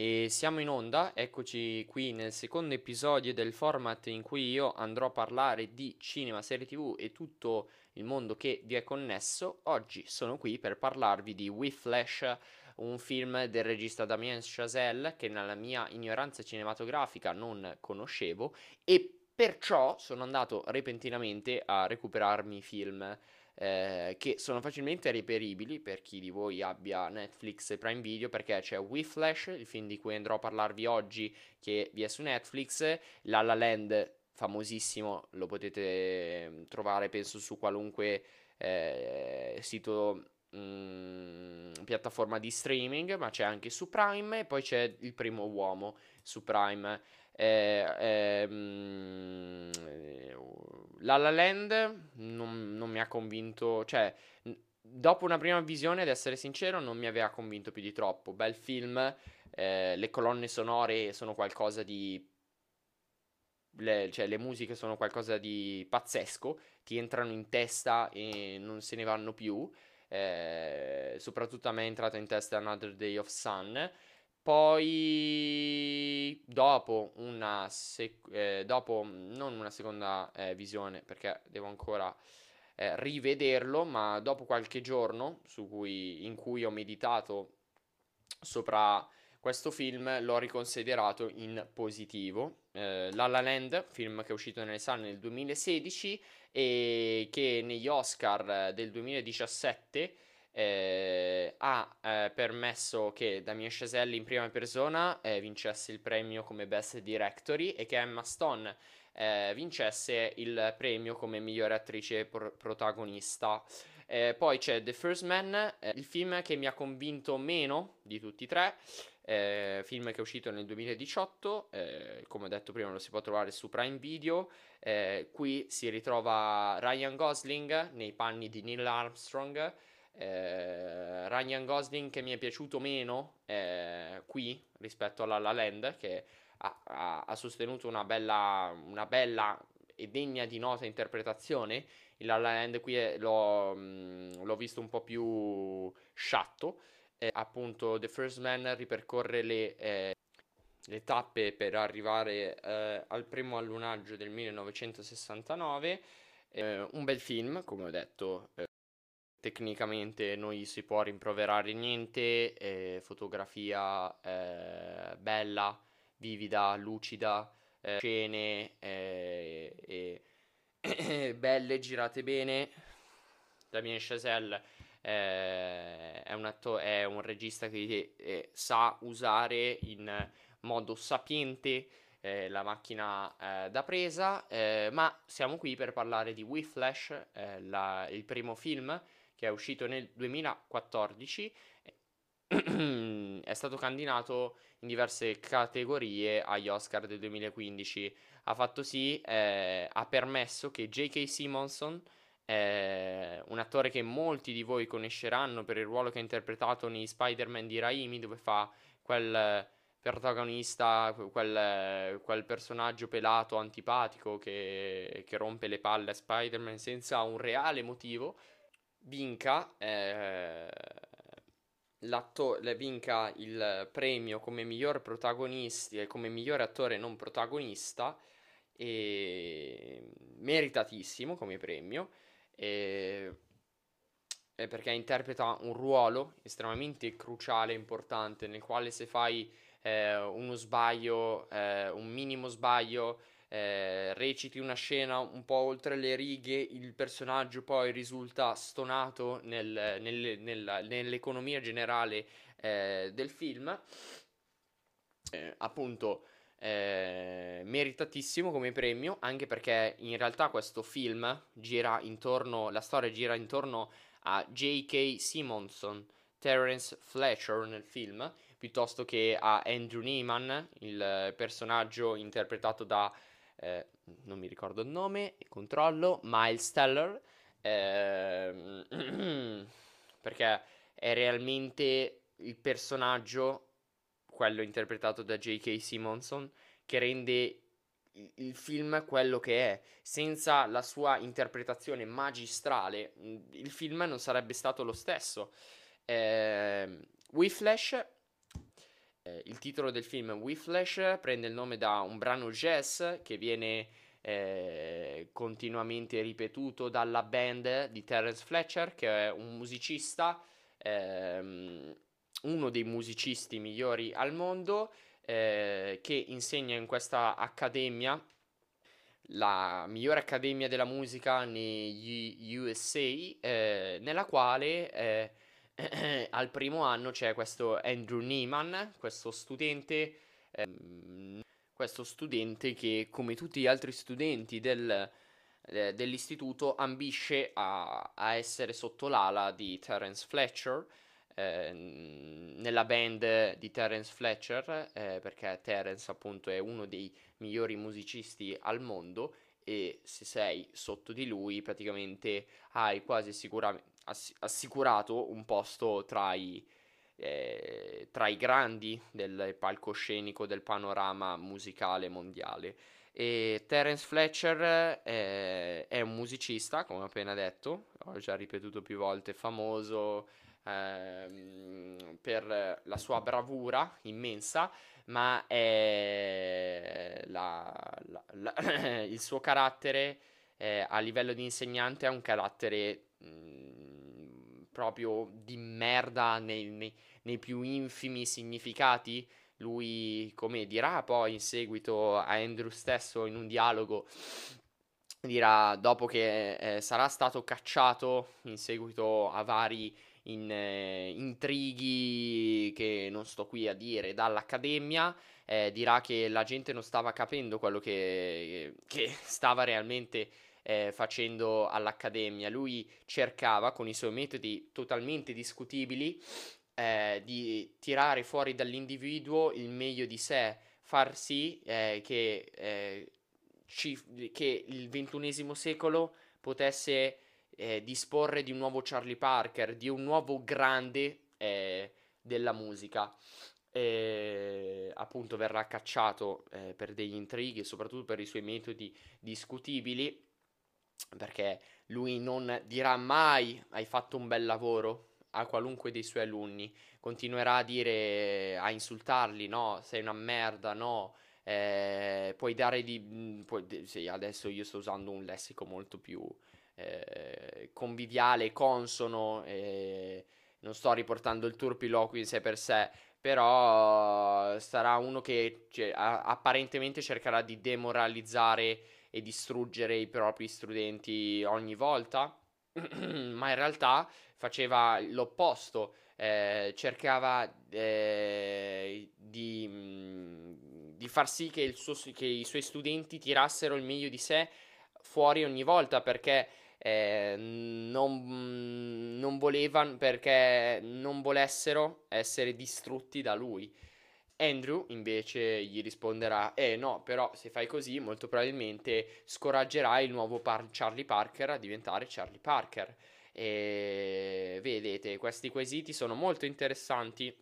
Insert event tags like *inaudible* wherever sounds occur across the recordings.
E siamo in onda, eccoci qui nel secondo episodio del format in cui io andrò a parlare di cinema, serie tv e tutto il mondo che vi è connesso. Oggi sono qui per parlarvi di Whiplash, un film del regista Damien Chazelle che nella mia ignoranza cinematografica non conoscevo e perciò sono andato repentinamente a recuperarmi film eh, che sono facilmente reperibili per chi di voi abbia Netflix e Prime Video perché c'è Whiplash, il film di cui andrò a parlarvi oggi che vi è su Netflix, La La Land famosissimo, lo potete mm, trovare penso su qualunque eh, sito mm, piattaforma di streaming, ma c'è anche su Prime e poi c'è Il primo uomo su Prime. Eh, eh, la La Land non, non mi ha convinto, cioè, dopo una prima visione, ad essere sincero, non mi aveva convinto più di troppo. Bel film, eh, le colonne sonore sono qualcosa di... Le, cioè, le musiche sono qualcosa di pazzesco, ti entrano in testa e non se ne vanno più. Eh, soprattutto a me è entrata in testa Another Day of Sun. Poi, dopo una, sec- eh, dopo non una seconda eh, visione, perché devo ancora eh, rivederlo, ma dopo qualche giorno cui, in cui ho meditato sopra questo film, l'ho riconsiderato in positivo. Eh, La La Land, film che è uscito nelle sale nel 2016 e che negli Oscar del 2017 eh, ha eh, permesso che Damien Chazelle in prima persona eh, vincesse il premio come Best Directory e che Emma Stone eh, vincesse il premio come migliore attrice pro- protagonista. Eh, poi c'è The First Man, eh, il film che mi ha convinto meno di tutti e tre, film che è uscito nel 2018, eh, come ho detto prima lo si può trovare su Prime Video, qui si ritrova Ryan Gosling nei panni di Neil Armstrong, eh, Ryan Gosling che mi è piaciuto meno eh, qui rispetto alla La Land che ha, ha, ha sostenuto una bella, una bella, e degna di nota interpretazione. Il La La Land qui è, l'ho, mh, l'ho, visto un po' più sciatto. Eh, appunto The First Man ripercorre le, eh, le tappe per arrivare eh, al primo allunaggio del 1969 eh, un bel film come ho detto tecnicamente non si può rimproverare niente, eh, fotografia eh, bella, vivida, lucida, eh, scene eh, *coughs* belle, girate bene. Damien Chazelle eh, è un, atto- è, un regista che eh, sa usare in modo sapiente la macchina da presa, ma siamo qui per parlare di Whiplash, la, il primo film che è uscito nel 2014, *clears throat* è stato candidato in diverse categorie agli Oscar del 2015. Ha fatto sì, eh, ha permesso che J.K. Simonson, eh, un attore che molti di voi conosceranno per il ruolo che ha interpretato nei Spider-Man di Raimi, dove fa quel protagonista, quel, quel personaggio pelato, antipatico che, che rompe le palle a Spider-Man senza un reale motivo vinca, eh, vinca il premio come miglior protagonista e come migliore attore non protagonista e meritatissimo come premio e, e perché interpreta un ruolo estremamente cruciale e importante nel quale se fai eh, uno sbaglio, eh, un minimo sbaglio eh, reciti una scena un po' oltre le righe, il personaggio poi risulta stonato nel, nel, nella, nell'economia generale eh, del film. Eh, appunto, eh, meritatissimo come premio, anche perché in realtà questo film gira intorno, la storia gira intorno a J.K. Simonson, Terence Fletcher nel film, piuttosto che a Andrew Neiman, il personaggio interpretato da eh, non mi ricordo il nome, controllo, Miles Teller, eh, *clears throat* perché è realmente il personaggio, quello interpretato da J.K. Simonson, che rende il film quello che è. Senza la sua interpretazione magistrale, il film non sarebbe stato lo stesso. Eh, Whiplash, il il titolo del film Whiplash prende il nome da un brano jazz che viene eh, continuamente ripetuto dalla band di Terence Fletcher, che è un musicista, ehm, uno dei musicisti migliori al mondo, eh, che insegna in questa accademia, la migliore accademia della musica negli USA, eh, nella quale eh, *clears throat* al primo anno c'è questo Andrew Neiman, questo studente, ehm, questo studente che come tutti gli altri studenti del, eh, dell'istituto ambisce a, a, essere sotto l'ala di Terence Fletcher, eh, nella band di Terence Fletcher, eh, perché Terence appunto è uno dei migliori musicisti al mondo e se sei sotto di lui praticamente hai quasi sicuramente ass- assicurato un posto tra i, eh, tra i grandi del palcoscenico del panorama musicale mondiale. E Terence Fletcher eh, è un musicista, come ho appena detto, ho già ripetuto più volte, famoso ehm, per la sua bravura immensa, ma la, la, la, *coughs* il suo carattere eh, a livello di insegnante è un carattere mh, proprio di merda nei, nei, nei più infimi significati. Lui, come dirà poi in seguito a Andrew stesso in un dialogo, dirà dopo che eh, sarà stato cacciato in seguito a vari in, eh, intrighi che non sto qui a dire dall'Accademia, eh, dirà che la gente non stava capendo quello che, che stava realmente eh, facendo all'Accademia. Lui cercava con i suoi metodi totalmente discutibili eh, di tirare fuori dall'individuo il meglio di sé, far sì eh, che, eh, ci, che il ventunesimo secolo potesse eh, disporre di un nuovo Charlie Parker, di un nuovo grande eh, della musica. E, appunto verrà cacciato eh, per degli intrighi, soprattutto per i suoi metodi discutibili, perché lui non dirà mai hai fatto un bel lavoro a qualunque dei suoi alunni, continuerà a dire, a insultarli, no, sei una merda, no, eh, puoi dare di... Puoi, sì, adesso io sto usando un lessico molto più eh, conviviale, consono, eh, non sto riportando il turpiloquio in sé per sé, però sarà uno che cioè, apparentemente cercherà di demoralizzare e distruggere i propri studenti ogni volta, *clears throat* ma in realtà faceva l'opposto, eh, cercava eh, di, mm, di, far sì che, suo, che i suoi studenti tirassero il meglio di sé fuori ogni volta perché eh, non, non volevano perché non volessero essere distrutti da lui. Andrew invece gli risponderà: Eh no, però se fai così, molto probabilmente scoraggerai il nuovo par- Charlie Parker a diventare Charlie Parker. E vedete, questi quesiti sono molto interessanti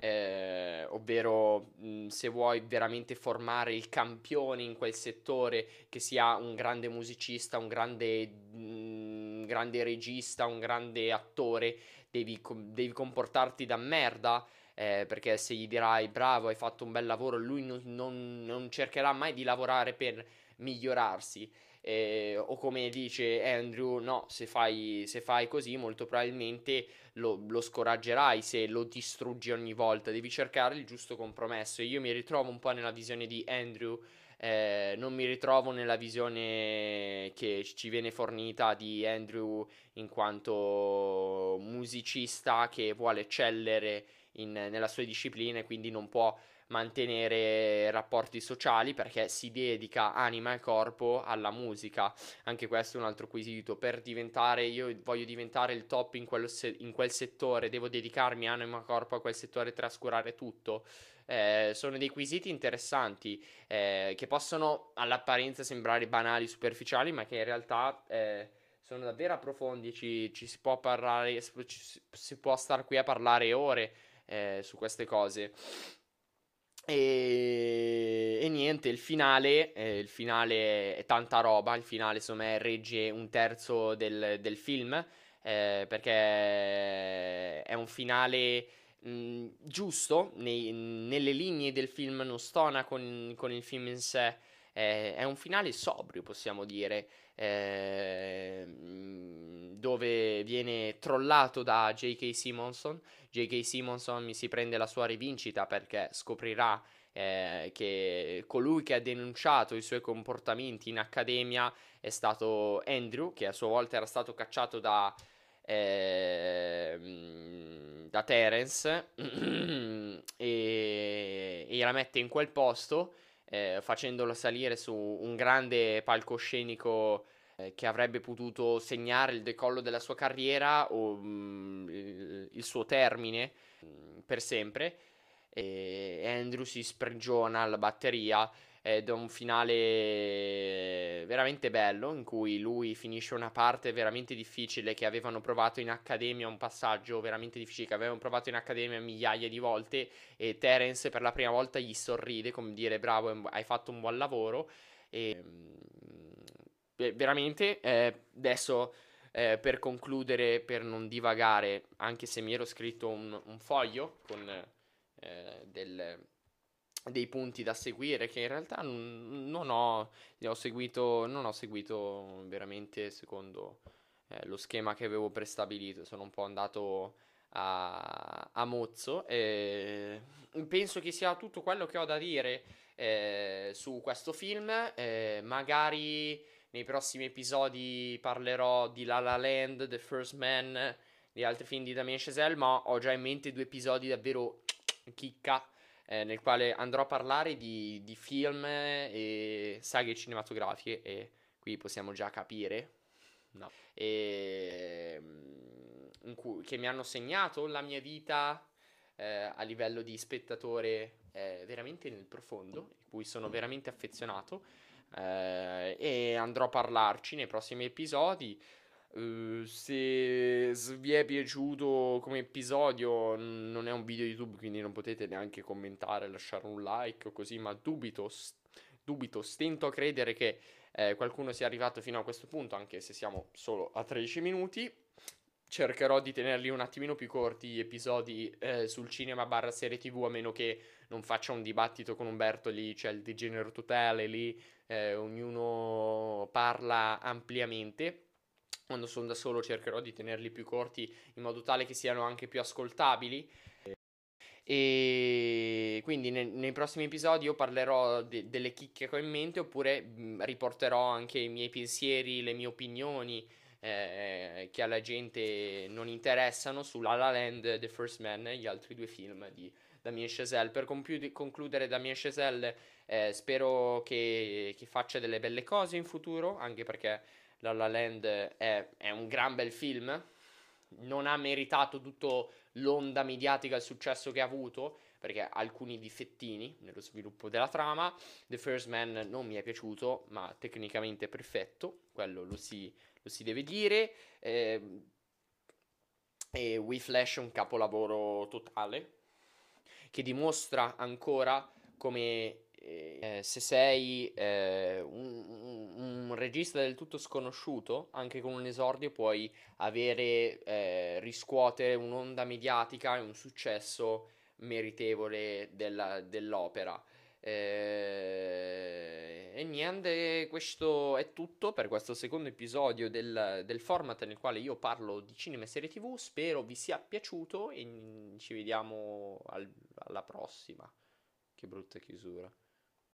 eh, ovvero mh, se vuoi veramente formare il campione in quel settore, che sia un grande musicista, un grande, mh, grande regista, un grande attore, devi, devi comportarti da merda. Eh, perché se gli dirai bravo, hai fatto un bel lavoro, lui non, non, non cercherà mai di lavorare per migliorarsi eh, o come dice Andrew, no, se fai, se fai così molto probabilmente lo, lo, scoraggerai se lo distruggi ogni volta, devi cercare il giusto compromesso. Io mi ritrovo un po' nella visione di Andrew, eh, non mi ritrovo nella visione che ci viene fornita di Andrew in quanto musicista che vuole eccellere in, nella sua disciplina e quindi non può mantenere rapporti sociali perché si dedica anima e corpo alla musica. Anche questo è un altro quesito. Per diventare, io voglio diventare il top in, se- in quel settore, devo dedicarmi anima e corpo a quel settore e trascurare tutto. Eh, sono dei quesiti interessanti eh, che possono all'apparenza sembrare banali, superficiali, ma che in realtà eh, sono davvero profondi. Ci, ci, si può parlare, ci, si può stare qui a parlare ore eh, su queste cose. E, e, niente, il finale, eh, il finale è tanta roba, il finale insomma regge un terzo del, del film, eh, perché è un finale mh, giusto nei, nelle linee del film, non stona con, con il film in sé. Eh, è un finale sobrio, possiamo dire, eh, dove viene trollato da J.K. Simonson. J.K. Simonson si prende la sua rivincita perché scoprirà eh, che colui che ha denunciato i suoi comportamenti in accademia è stato Andrew, che a sua volta era stato cacciato da, eh, da Terence *clears throat* e, e la mette in quel posto eh, facendolo salire su un grande palcoscenico eh, che avrebbe potuto segnare il decollo della sua carriera o mh, mm, il, suo termine mh, mm, per sempre. E Andrew si sprigiona alla batteria ed è un finale veramente bello in cui lui finisce una parte veramente difficile che avevano provato in accademia, un passaggio veramente difficile che avevano provato in accademia migliaia di volte e Terence per la prima volta gli sorride come dire bravo, hai fatto un buon lavoro e veramente eh, adesso eh, per concludere, per non divagare, anche se mi ero scritto un, un foglio con eh, del dei punti da seguire che in realtà non ho, ho seguito, non ho seguito veramente secondo eh, lo schema che avevo prestabilito, sono un po' andato a, a mozzo e penso che sia tutto quello che ho da dire eh, su questo film, eh, magari nei prossimi episodi parlerò di La La Land, The First Man, di altri film di Damien Chazelle, ma ho già in mente due episodi davvero chicca eh, nel quale andrò a parlare di, di, film e saghe cinematografiche e qui possiamo già capire no. e, mm, cui, che mi hanno segnato la mia vita eh, a livello di spettatore eh, veramente nel profondo, in cui sono veramente affezionato eh, e andrò a parlarci nei prossimi episodi. Uh, se vi è piaciuto come episodio, non è un video YouTube, quindi non potete neanche commentare, lasciare un like o così, ma dubito, dubito, stento a credere che eh, qualcuno sia arrivato fino a questo punto, anche se siamo solo a 13 minuti. Cercherò di tenerli un attimino più corti gli episodi eh, sul cinema barra serie tv, a meno che non faccia un dibattito con Umberto lì, c'è il degenero totale lì, eh, ognuno parla ampliamente quando sono da solo cercherò di tenerli più corti in modo tale che siano anche più ascoltabili. E quindi ne- nei prossimi episodi io parlerò de- delle chicche che ho in mente oppure mh, riporterò anche i miei pensieri, le mie opinioni eh, che alla gente non interessano su La La Land, The First Man e gli altri due film di Damien Chazelle. Per compiu- concludere Damien Chazelle eh, spero che, che faccia delle belle cose in futuro anche perché la La Land è, è un gran bel film, non ha meritato tutto l'onda mediatica e il successo che ha avuto, perché ha alcuni difettini nello sviluppo della trama. The First Man non mi è piaciuto, ma tecnicamente è perfetto, quello lo si, lo si deve dire. Eh, e We Flash è un capolavoro totale, che dimostra ancora come eh, se sei eh, un, un, regista del tutto sconosciuto, anche con un esordio puoi avere, eh, riscuotere un'onda mediatica e un successo meritevole della, dell'opera. Eh, e niente, questo è tutto per questo secondo episodio del, del, format nel quale io parlo di cinema e serie tv. Spero vi sia piaciuto e ci vediamo al, alla prossima. Che brutta chiusura.